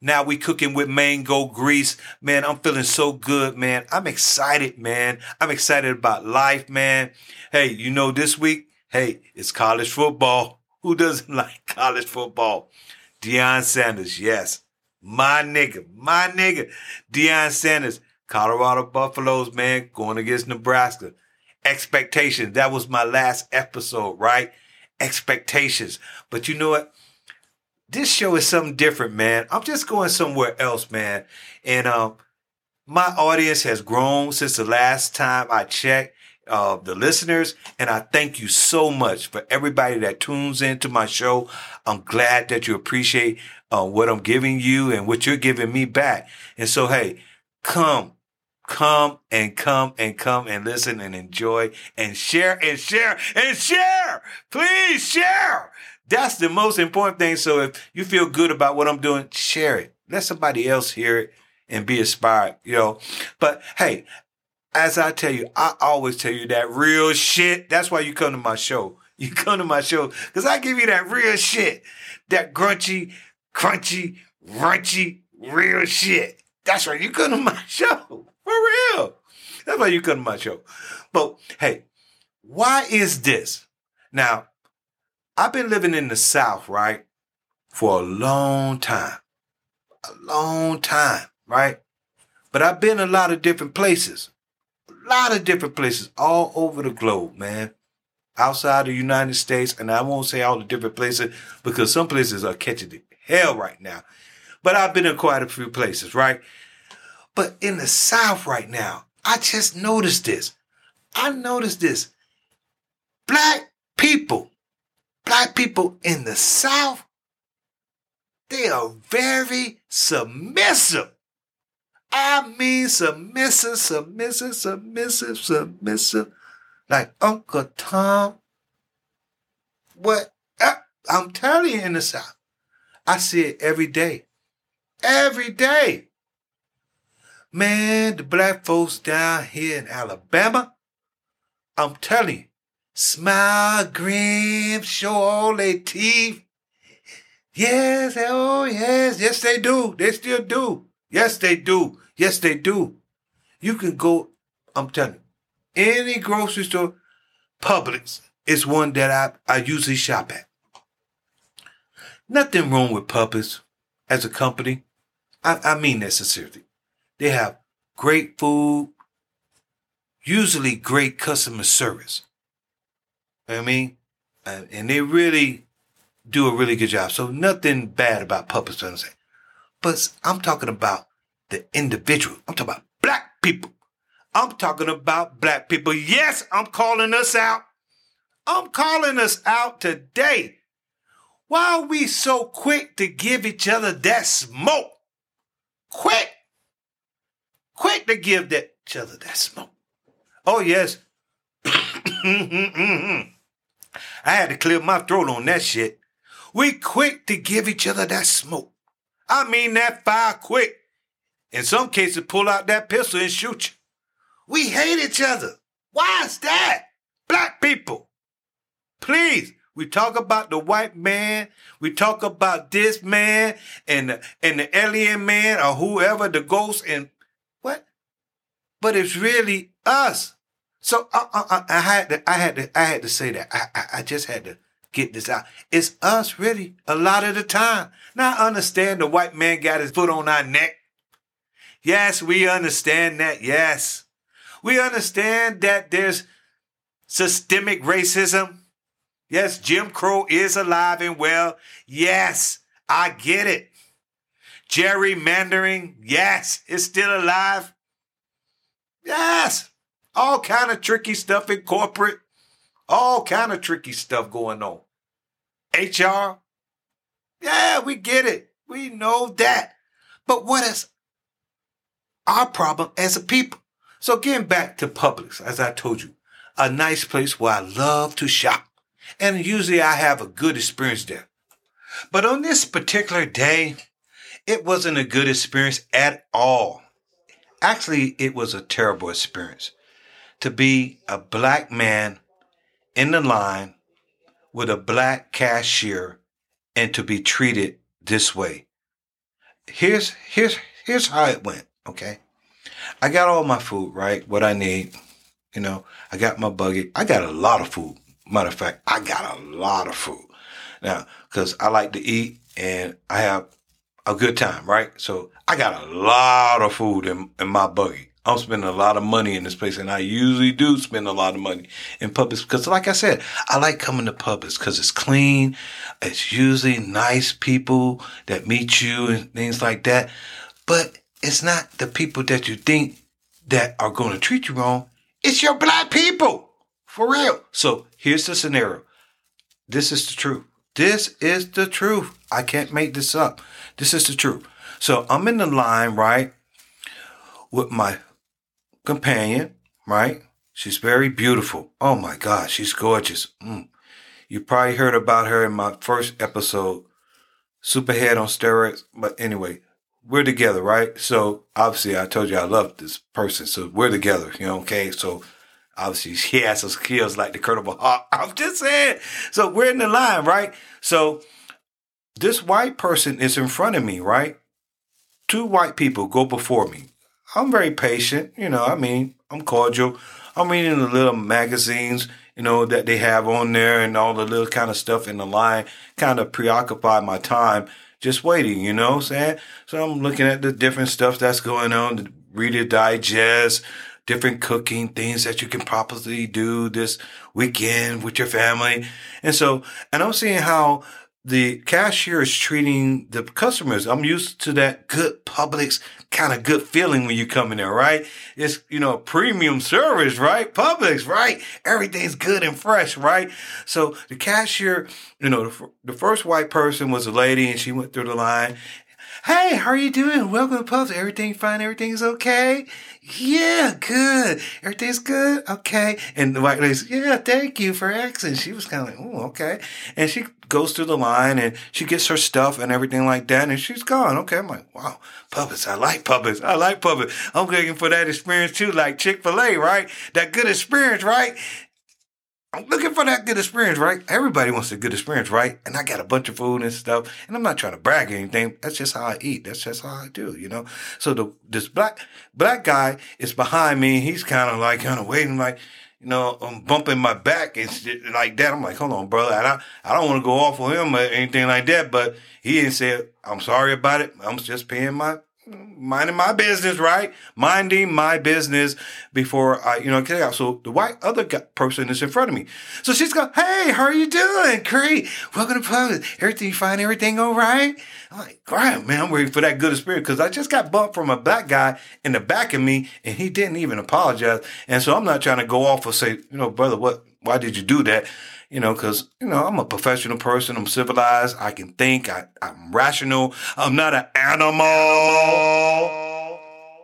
Now we cooking with mango grease. Man, I'm feeling so good, man. I'm excited, man. I'm excited about life, man. Hey, you know, this week, hey, it's college football. Who doesn't like college football? Deion Sanders, yes. My nigga, my nigga. Deion Sanders, Colorado Buffaloes, man, going against Nebraska. Expectations. That was my last episode, right? expectations. But you know what? This show is something different, man. I'm just going somewhere else, man. And um, my audience has grown since the last time I checked. Uh, the listeners, and I thank you so much for everybody that tunes into my show. I'm glad that you appreciate uh, what I'm giving you and what you're giving me back. And so, hey, come come and come and come and listen and enjoy and share and share and share. Please share. That's the most important thing. So if you feel good about what I'm doing, share it. Let somebody else hear it and be inspired, you know. But hey, as I tell you, I always tell you that real shit. That's why you come to my show. You come to my show because I give you that real shit, that grunchy, crunchy, runchy, real shit. That's right. You come to my show. For real. That's why you come to my show. But hey, why is this? Now, I've been living in the South, right? For a long time. A long time, right? But I've been a lot of different places. A lot of different places all over the globe, man. Outside the United States, and I won't say all the different places because some places are catching the hell right now. But I've been in quite a few places, right? But in the South right now, I just noticed this. I noticed this. Black people, black people in the South, they are very submissive. I mean submissive, submissive, submissive, submissive. Like Uncle Tom. What? Uh, I'm telling you in the South. I see it every day. Every day. Man, the black folks down here in Alabama, I'm telling you, smile, grin, show all their teeth. Yes, oh yes, yes they do. They still do. Yes, they do. Yes, they do. You can go, I'm telling you, any grocery store, Publix is one that I, I usually shop at. Nothing wrong with Publix as a company. I, I mean that sincerely. They have great food, usually great customer service. I mean, and they really do a really good job. So nothing bad about Publix, I'm saying. But I'm talking about the individual. I'm talking about black people. I'm talking about black people. Yes, I'm calling us out. I'm calling us out today. Why are we so quick to give each other that smoke? Quick quick to give that each other that smoke. Oh yes. Mm-hmm, mm-hmm. I had to clear my throat on that shit. We quick to give each other that smoke. I mean that fire quick. In some cases, pull out that pistol and shoot you. We hate each other. Why is that? Black people. Please, we talk about the white man. We talk about this man and the, and the alien man or whoever, the ghost, and what? but it's really us. So I, I, I, had to, I had to, I had to say that. I, I, I just had to get this out. It's us really a lot of the time. Now I understand the white man got his foot on our neck. Yes, we understand that. Yes. We understand that there's systemic racism. Yes, Jim Crow is alive and well. Yes, I get it. Gerrymandering, yes, it's still alive. Yes. All kind of tricky stuff in corporate. All kind of tricky stuff going on. HR. Yeah, we get it. We know that. But what is our problem as a people? So getting back to Publix, as I told you, a nice place where I love to shop. And usually I have a good experience there. But on this particular day, it wasn't a good experience at all. Actually, it was a terrible experience to be a black man in the line with a black cashier and to be treated this way. Here's here's here's how it went, okay? I got all my food, right? What I need. You know, I got my buggy. I got a lot of food. Matter of fact, I got a lot of food. Now, because I like to eat and I have a good time, right? So I got a lot of food in, in my buggy. I'm spending a lot of money in this place, and I usually do spend a lot of money in Publix because, like I said, I like coming to Publix because it's clean. It's usually nice people that meet you and things like that. But it's not the people that you think that are going to treat you wrong. It's your black people, for real. So here's the scenario. This is the truth. This is the truth. I can't make this up. This is the truth. So I'm in the line, right, with my companion, right? She's very beautiful. Oh my God, she's gorgeous. Mm. You probably heard about her in my first episode, Superhead on steroids. But anyway, we're together, right? So obviously, I told you I love this person, so we're together. You know, okay? So obviously, she has some skills like the Colonel Hawk. I'm just saying. So we're in the line, right? So this white person is in front of me, right? Two white people go before me. I'm very patient. You know, I mean, I'm cordial. I'm reading the little magazines, you know, that they have on there and all the little kind of stuff in the line kind of preoccupy my time just waiting, you know saying? So I'm looking at the different stuff that's going on, the Reader Digest, different cooking things that you can probably do this weekend with your family. And so, and I'm seeing how the cashier is treating the customers. I'm used to that good Publix kind of good feeling when you come in there, right? It's, you know, premium service, right? Publix, right? Everything's good and fresh, right? So the cashier, you know, the, the first white person was a lady and she went through the line Hey, how are you doing? Welcome to Publix. Everything fine? Everything's okay? Yeah, good. Everything's good? Okay. And the white lady yeah, thank you for asking. She was kind of like, oh, okay. And she goes through the line and she gets her stuff and everything like that. And she's gone. Okay. I'm like, wow, Publix. I like Publix. I like Publix. I'm looking for that experience too, like Chick-fil-A, right? That good experience, right? I'm looking for that good experience, right? Everybody wants a good experience, right? And I got a bunch of food and stuff, and I'm not trying to brag or anything. That's just how I eat. That's just how I do, you know. So the this black black guy is behind me. He's kind of like kind of waiting, like you know, I'm bumping my back and shit like that. I'm like, hold on, brother. I don't, I don't want to go off with him or anything like that. But he didn't say, I'm sorry about it. I'm just paying my minding my business, right? Minding my business before I, you know, get out. So the white other person is in front of me. So she's going, Hey, how are you doing? Great. Welcome to Publix. Everything fine? Everything all right? I'm like, great, man. I'm waiting for that good spirit because I just got bumped from a black guy in the back of me and he didn't even apologize. And so I'm not trying to go off and say, you know, brother, what, why did you do that? You know, because, you know, I'm a professional person. I'm civilized. I can think. I, I'm rational. I'm not an animal.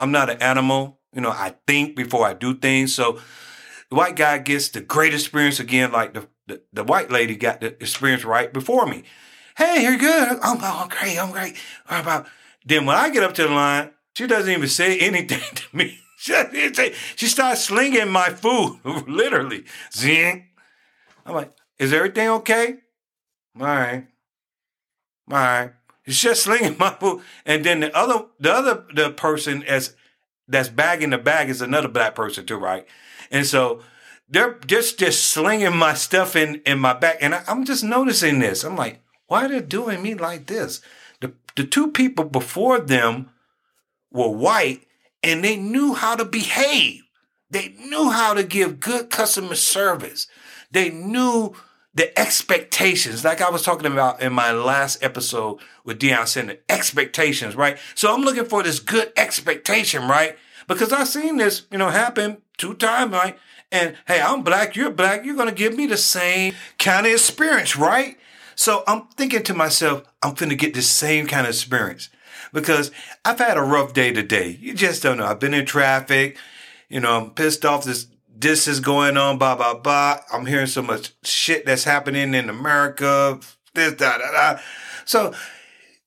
I'm not an animal. You know, I think before I do things. So the white guy gets the great experience again, like the, the, the white lady got the experience right before me. Hey, you're good. I'm, I'm great. I'm great. About? Then when I get up to the line, she doesn't even say anything to me. She starts slinging my food, literally. Zing, I'm like, is everything okay? All right. All right. It's just slinging my food. And then the other, the other, the person as that's bagging the bag is another black person too, right? And so they're just, just slinging my stuff in, in my back. And I, I'm just noticing this. I'm like, why are they doing me like this? The, the two people before them were white and they knew how to behave. They knew how to give good customer service. They knew the expectations, like I was talking about in my last episode with Deion Sanders, expectations, right? So I'm looking for this good expectation, right? Because I've seen this, you know, happen two times, right? And hey, I'm black, you're black, you're gonna give me the same kind of experience, right? So I'm thinking to myself, I'm gonna get the same kind of experience because I've had a rough day today. You just don't know. I've been in traffic, you know, I'm pissed off this this is going on, blah blah blah. I'm hearing so much shit that's happening in America. This da da da. So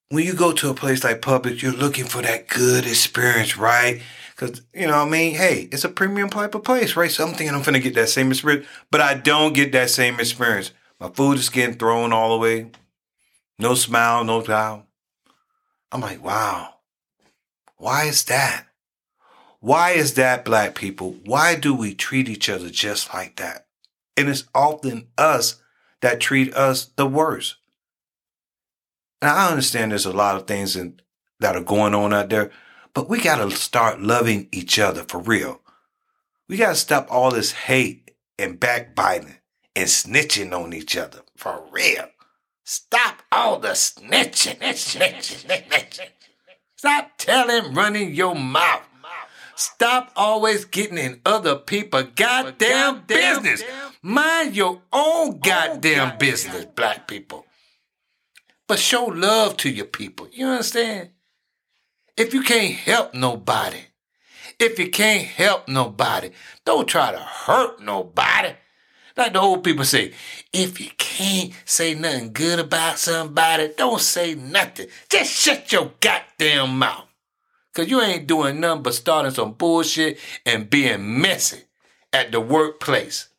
when you go to a place like Publix, you're looking for that good experience, right? Because, you know what I mean? Hey, it's a premium type of place, right? So I'm thinking I'm going to get that same experience, but I don't get that same experience. My food is getting thrown all the way. No smile, no smile. I'm like, wow. Why is that? Why is that, black people? Why do we treat each other just like that? And it's often us that treat us the worst. Now, I understand there's a lot of things in, that are going on out there, but we got to start loving each other for real. We got to stop all this hate and backbiting and snitching on each other for real. Stop all the snitching. snitching, snitching. Stop telling, running your mouth. Stop always getting in other people's goddamn business. Mind your own goddamn business, black people. But show love to your people. You understand? If you can't help nobody, if you can't help nobody, don't try to hurt nobody. Like the old people say, if you can't say nothing good about somebody, don't say nothing. Just shut your goddamn mouth. Cause you ain't doing nothing but starting some bullshit and being messy at the workplace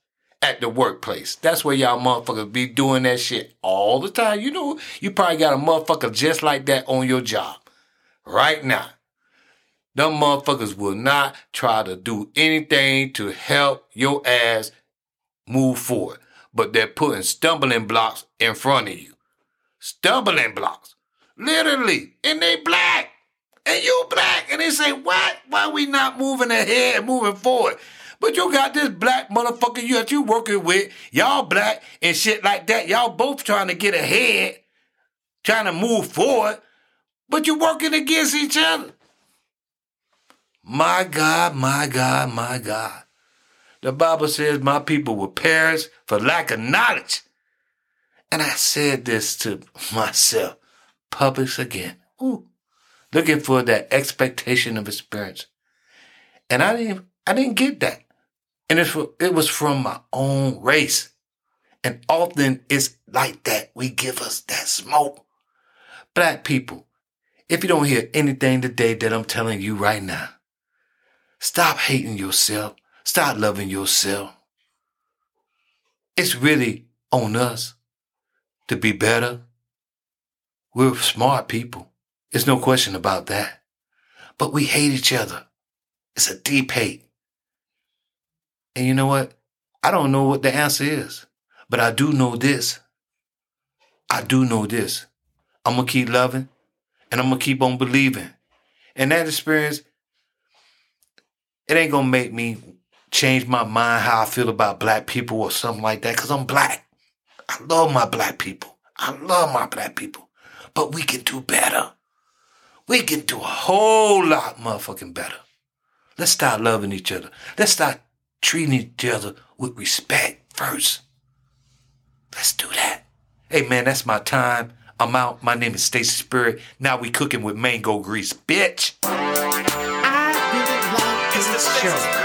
at the workplace. That's where y'all motherfuckers be doing that shit all the time. You know, you probably got a motherfucker just like that on your job right now. Them motherfuckers will not try to do anything to help your ass move forward, but they're putting stumbling blocks in front of you. Stumbling blocks. Literally. And they black. And you black. And they say, what? Why we not moving ahead and moving forward? But you got this black motherfucker you that you working with, y'all black and shit like that. Y'all both trying to get ahead, trying to move forward, but you working against each other. My God, my God, my God. The Bible says my people will perish for lack of knowledge. And I said this to myself, Publix again. Ooh, looking for that expectation of experience. And I didn't I didn't get that. And it was from my own race. And often it's like that. We give us that smoke. Black people, if you don't hear anything today that I'm telling you right now, stop hating yourself. Stop loving yourself. It's really on us to be better. We're smart people. There's no question about that. But we hate each other. It's a deep hate. And you know what? I don't know what the answer is, but I do know this. I do know this. I'm going to keep loving and I'm going to keep on believing. And that experience, it ain't going to make me change my mind how I feel about black people or something like that because I'm black. I love my black people. I love my black people. But we can do better. We can do a whole lot motherfucking better. Let's start loving each other. Let's start treating each other with respect first. Let's do that. Hey man, that's my time. I'm out. My name is Stacy Spirit. Now we cooking with mango grease, bitch. I really like this show.